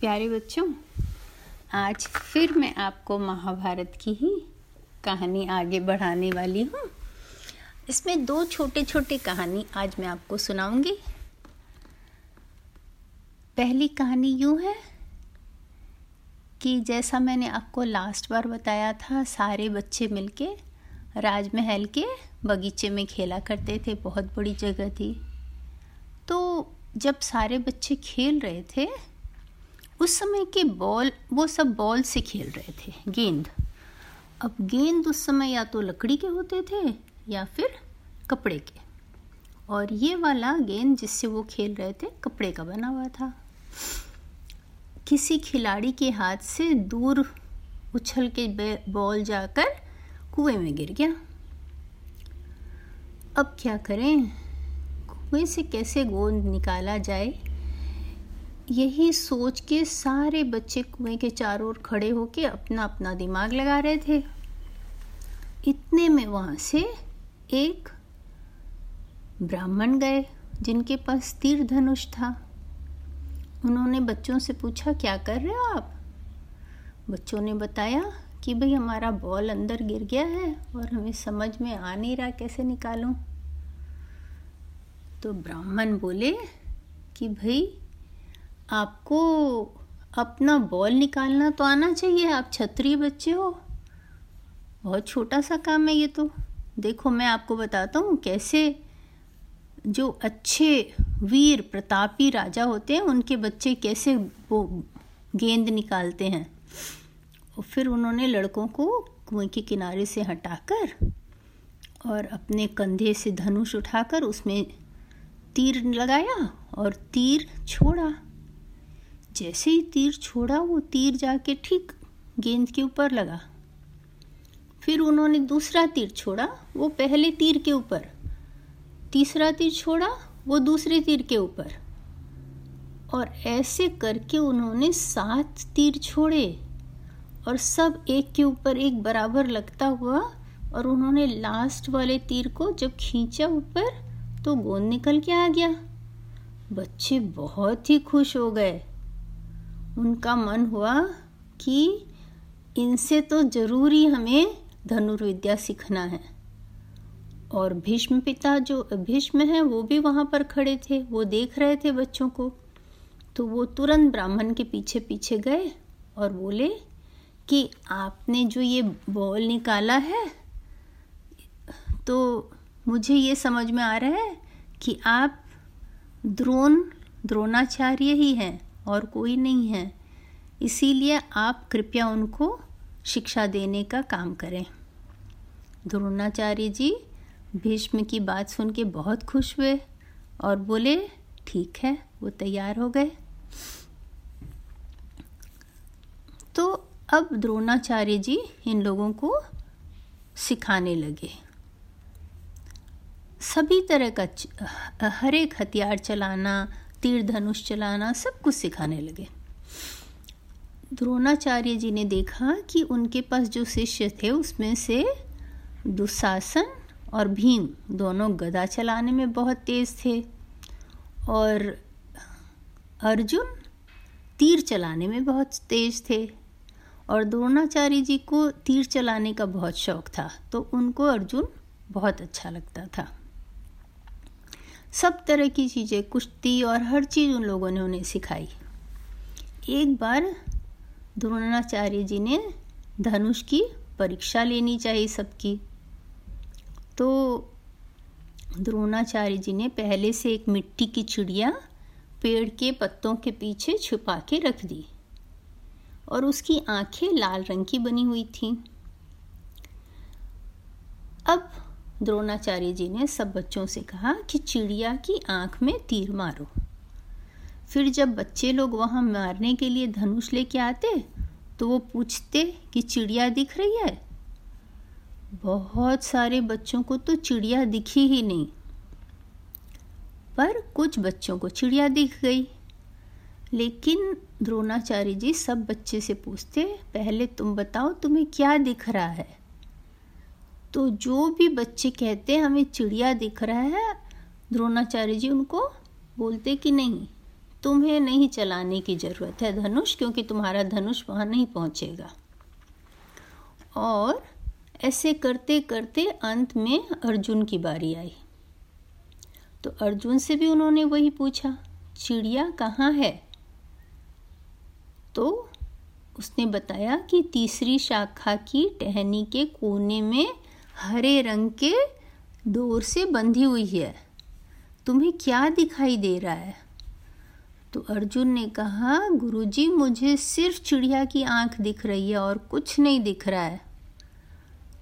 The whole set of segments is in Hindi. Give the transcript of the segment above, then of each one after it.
प्यारे बच्चों, आज फिर मैं आपको महाभारत की ही कहानी आगे बढ़ाने वाली हूँ। इसमें दो छोटे छोटे कहानी आज मैं आपको सुनाऊँगी। पहली कहानी यूँ है कि जैसा मैंने आपको लास्ट बार बताया था, सारे बच्चे मिलके राजमहल के बगीचे में खेला करते थे, बहुत बड़ी जगह थी। तो जब सारे बच्चे खेल रहे थे उस समय के बॉल, वो सब बॉल से खेल रहे थे, गेंद। अब गेंद उस समय या तो लकड़ी के होते थे या फिर कपड़े के। और ये वाला गेंद जिससे वो खेल रहे थे, कपड़े का बना हुआ था। किसी खिलाड़ी के हाथ से दूर उछल के बॉल जाकर कुएँ में गिर गया। अब क्या करें? कुएँ से कैसे गोंद निकाला जाए? यही सोच के सारे बच्चे कुएँ के चारों ओर खड़े होके अपना अपना दिमाग लगा रहे थे। इतने में वहाँ से एक ब्राह्मण गए, जिनके पास तीर धनुष था। उन्होंने बच्चों से पूछा, क्या कर रहे हो आप? बच्चों ने बताया कि भाई, हमारा बॉल अंदर गिर गया है और हमें समझ में आ नहीं रहा कैसे निकालूं? तो ब्राह्मण बोले कि भाई आपको अपना बॉल निकालना तो आना चाहिए। आप छत्री बच्चे हो। बहुत छोटा सा काम है ये तो। देखो, मैं आपको बताता हूँ कैसे जो अच्छे वीर प्रतापी राजा होते हैं, उनके बच्चे कैसे वो गेंद निकालते हैं। और फिर उन्होंने लड़कों को कुएँ के किनारे से हटाकर और अपने कंधे से धनुष उठाकर उसमें तीर लगाया और तीर छोड़ा। जैसे ही तीर छोड़ा, वो तीर जाके ठीक गेंद के ऊपर लगा। फिर उन्होंने दूसरा तीर छोड़ा, वो पहले तीर के ऊपर। तीसरा तीर छोड़ा, वो दूसरे तीर के ऊपर। और ऐसे करके उन्होंने सात तीर छोड़े और सब एक के ऊपर एक बराबर लगता हुआ और उन्होंने लास्ट वाले तीर को जब खींचा ऊपर तो गोंद निकल के आ गया। बच्चे बहुत ही खुश हो गए। उनका मन हुआ कि इनसे तो ज़रूरी हमें धनुर्विद्या सीखना है। और भीष्म पिता जो भीष्म हैं, वो भी वहाँ पर खड़े थे, वो देख रहे थे बच्चों को। तो वो तुरंत ब्राह्मण के पीछे पीछे गए और बोले कि आपने जो ये बॉल निकाला है तो मुझे ये समझ में आ रहा है कि आप द्रोण, द्रोणाचार्य ही हैं। और कोई नहीं है। इसीलिए आप कृपया उनको शिक्षा देने का काम करें। द्रोणाचार्य जी, भीष्म की बात सुन के बहुत खुश हुए और बोले, ठीक है, वो तैयार हो गए। तो अब द्रोणाचार्य जी इन लोगों को सिखाने लगे। सभी तरह का हर एक हथियार चलाना तीर धनुष चलाना सब कुछ सिखाने लगे। द्रोणाचार्य जी ने देखा कि उनके पास जो शिष्य थे, उसमें से दुशासन और भीम दोनों गदा चलाने में बहुत तेज थे और अर्जुन तीर चलाने में बहुत तेज थे। और द्रोणाचार्य जी को तीर चलाने का बहुत शौक था तो उनको अर्जुन बहुत अच्छा लगता था। सब तरह की चीज़ें, कुश्ती और हर चीज़ उन लोगों ने उन्हें सिखाई। एक बार द्रोणाचार्य जी ने धनुष की परीक्षा लेनी चाहिए सबकी। तो द्रोणाचार्य जी ने पहले से एक मिट्टी की चिड़िया पेड़ के पत्तों के पीछे छुपा के रख दी और उसकी आँखें लाल रंग की बनी हुई थी। अब द्रोणाचार्य जी ने सब बच्चों से कहा कि चिड़िया की आँख में तीर मारो। फिर जब बच्चे लोग वहाँ मारने के लिए धनुष लेके आते तो वो पूछते कि चिड़िया दिख रही है? बहुत सारे बच्चों को तो चिड़िया दिखी ही नहीं। पर कुछ बच्चों को चिड़िया दिख गई। लेकिन द्रोणाचार्य जी सब बच्चे से पूछते, पहले तुम बताओ तुम्हें क्या दिख रहा है? तो जो भी बच्चे कहते हैं, हमें चिड़िया दिख रहा है, द्रोणाचार्य जी उनको बोलते कि नहीं, तुम्हें नहीं चलाने की ज़रूरत है धनुष, क्योंकि तुम्हारा धनुष वहाँ नहीं पहुँचेगा। और ऐसे करते करते अंत में अर्जुन की बारी आई। तो अर्जुन से भी उन्होंने वही पूछा, चिड़िया कहाँ है? तो उसने बताया कि तीसरी शाखा की टहनी के कोने में हरे रंग के डोर से बंधी हुई है। तुम्हें क्या दिखाई दे रहा है? तो अर्जुन ने कहा, गुरुजी, मुझे सिर्फ़ चिड़िया की आँख दिख रही है और कुछ नहीं दिख रहा है।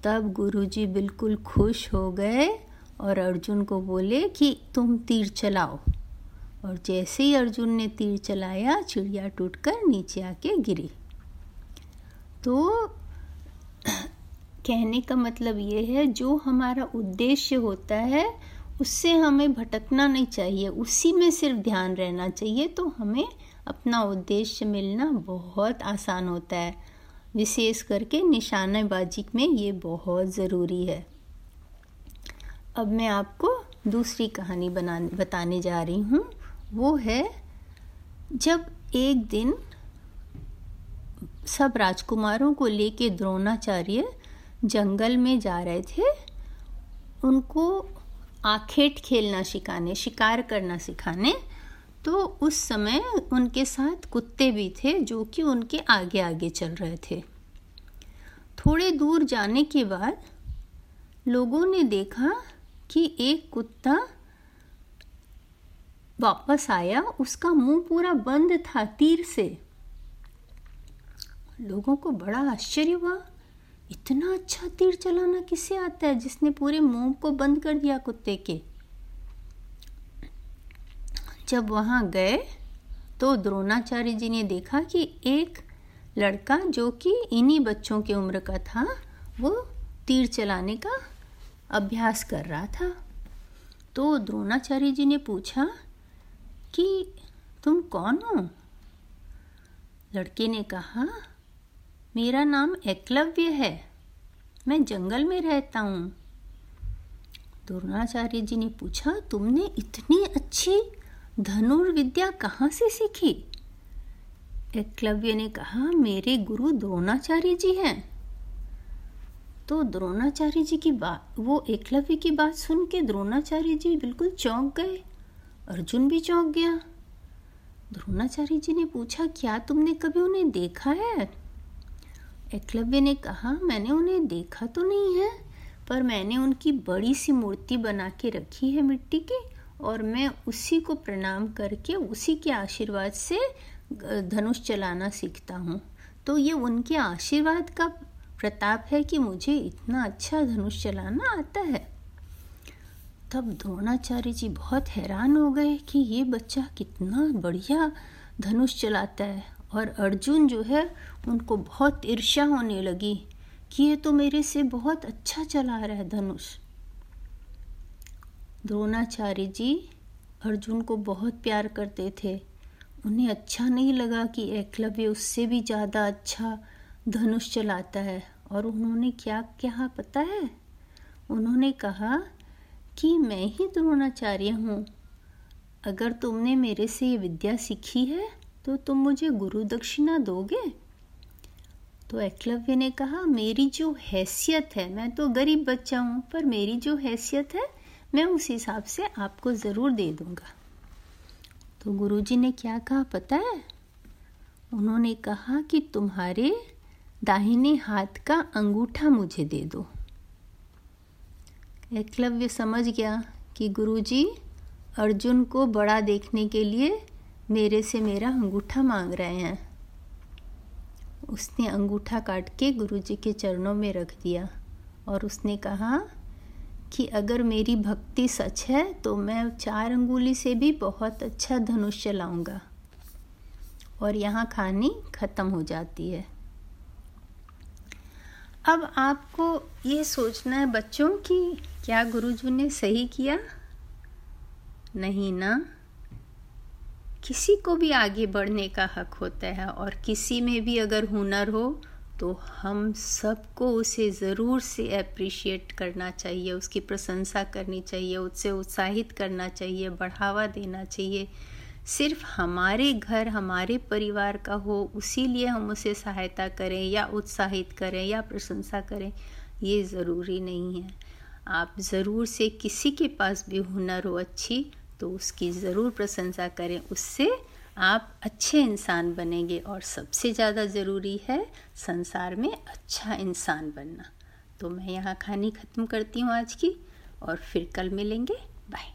तब गुरुजी बिल्कुल खुश हो गए और अर्जुन को बोले कि तुम तीर चलाओ। और जैसे ही अर्जुन ने तीर चलाया, चिड़िया टूटकर नीचे आके गिरी। तो कहने का मतलब ये है, जो हमारा उद्देश्य होता है, उससे हमें भटकना नहीं चाहिए। उसी में सिर्फ़ ध्यान रहना चाहिए तो हमें अपना उद्देश्य मिलना बहुत आसान होता है। विशेष करके निशानेबाजी में ये बहुत ज़रूरी है। अब मैं आपको दूसरी कहानी बना बताने जा रही हूँ। वो है, जब एक दिन सब राजकुमारों को लेके द्रोणाचार्य जंगल में जा रहे थे, उनको आखेट खेलना सिखाने, शिकार करना सिखाने तो उस समय उनके साथ कुत्ते भी थे जो कि उनके आगे आगे चल रहे थे। थोड़े दूर जाने के बाद लोगों ने देखा कि एक कुत्ता वापस आया, उसका मुँह पूरा बंद था तीर से। लोगों को बड़ा आश्चर्य हुआ इतना अच्छा तीर चलाना किसे आता है जिसने पूरे मुँह को बंद कर दिया कुत्ते के? जब वहाँ गए तो द्रोणाचार्य जी ने देखा कि एक लड़का जो कि इन्हीं बच्चों के उम्र का था, वो तीर चलाने का अभ्यास कर रहा था। तो द्रोणाचार्य जी ने पूछा कि तुम कौन हो? लड़के ने कहा मेरा नाम एकलव्य है। मैं जंगल में रहता हूँ। द्रोणाचार्य जी ने पूछा, तुमने इतनी अच्छी धनुर्विद्या कहाँ से सीखी? एकलव्य ने कहा, मेरे गुरु द्रोणाचार्य जी हैं। तो द्रोणाचार्य जी की बात वो एकलव्य की बात सुन के द्रोणाचार्य जी बिल्कुल चौंक गए। अर्जुन भी चौंक गया। द्रोणाचार्य जी ने पूछा, क्या तुमने कभी उन्हें देखा है? एकलव्य ने कहा, मैंने उन्हें देखा तो नहीं है, पर मैंने उनकी बड़ी सी मूर्ति बना के रखी है मिट्टी की, और मैं उसी को प्रणाम करके उसी के आशीर्वाद से धनुष चलाना सीखता हूँ। तो ये उनके आशीर्वाद का प्रताप है कि मुझे इतना अच्छा धनुष चलाना आता है। तब द्रोणाचार्य जी बहुत हैरान हो गए कि ये बच्चा कितना बढ़िया धनुष चलाता है। और अर्जुन जो है, उनको बहुत ईर्ष्या होने लगी कि ये तो मेरे से बहुत अच्छा चला रहा है धनुष। द्रोणाचार्य जी अर्जुन को बहुत प्यार करते थे। उन्हें अच्छा नहीं लगा कि एकलव्य उससे भी ज़्यादा अच्छा धनुष चलाता है। और उन्होंने क्या क्या पता है? उन्होंने कहा कि मैं ही द्रोणाचार्य हूँ। अगर तुमने मेरे से ये विद्या सीखी है तो तुम मुझे गुरु दक्षिणा दोगे? तो एकलव्य ने कहा, मेरी जो हैसियत है, मैं तो गरीब बच्चा हूँ, पर मेरी जो हैसियत है, मैं उस हिसाब से आपको ज़रूर दे दूँगा। तो गुरुजी ने क्या कहा पता है? उन्होंने कहा कि तुम्हारे दाहिने हाथ का अंगूठा मुझे दे दो। एकलव्य समझ गया कि गुरुजी अर्जुन को बड़ा देखने के लिए मेरे से मेरा अंगूठा मांग रहे हैं। उसने अंगूठा काट के गुरुजी के चरणों में रख दिया और उसने कहा कि अगर मेरी भक्ति सच है तो मैं चार अंगुली से भी बहुत अच्छा धनुष चलाऊँगा और यहाँ कहानी ख़त्म हो जाती है। अब आपको ये सोचना है बच्चों कि क्या गुरुजी ने सही किया? नहीं ना? किसी को भी आगे बढ़ने का हक होता है और किसी में भी अगर हुनर हो तो हम सबको उसे ज़रूर से अप्रिशिएट करना चाहिए, उसकी प्रशंसा करनी चाहिए, उससे उत्साहित करना चाहिए, बढ़ावा देना चाहिए। सिर्फ़ हमारे घर, हमारे परिवार का हो उसी लिए हम उसे सहायता करें या उत्साहित करें या प्रशंसा करें, ये ज़रूरी नहीं है। आप ज़रूर से किसी के पास भी हुनर हो अच्छी तो उसकी ज़रूर प्रशंसा करें। उससे आप अच्छे इंसान बनेंगे और सबसे ज़्यादा ज़रूरी है संसार में अच्छा इंसान बनना। तो मैं यहाँ कहानी ख़त्म करती हूँ आज की और फिर कल मिलेंगे। बाय।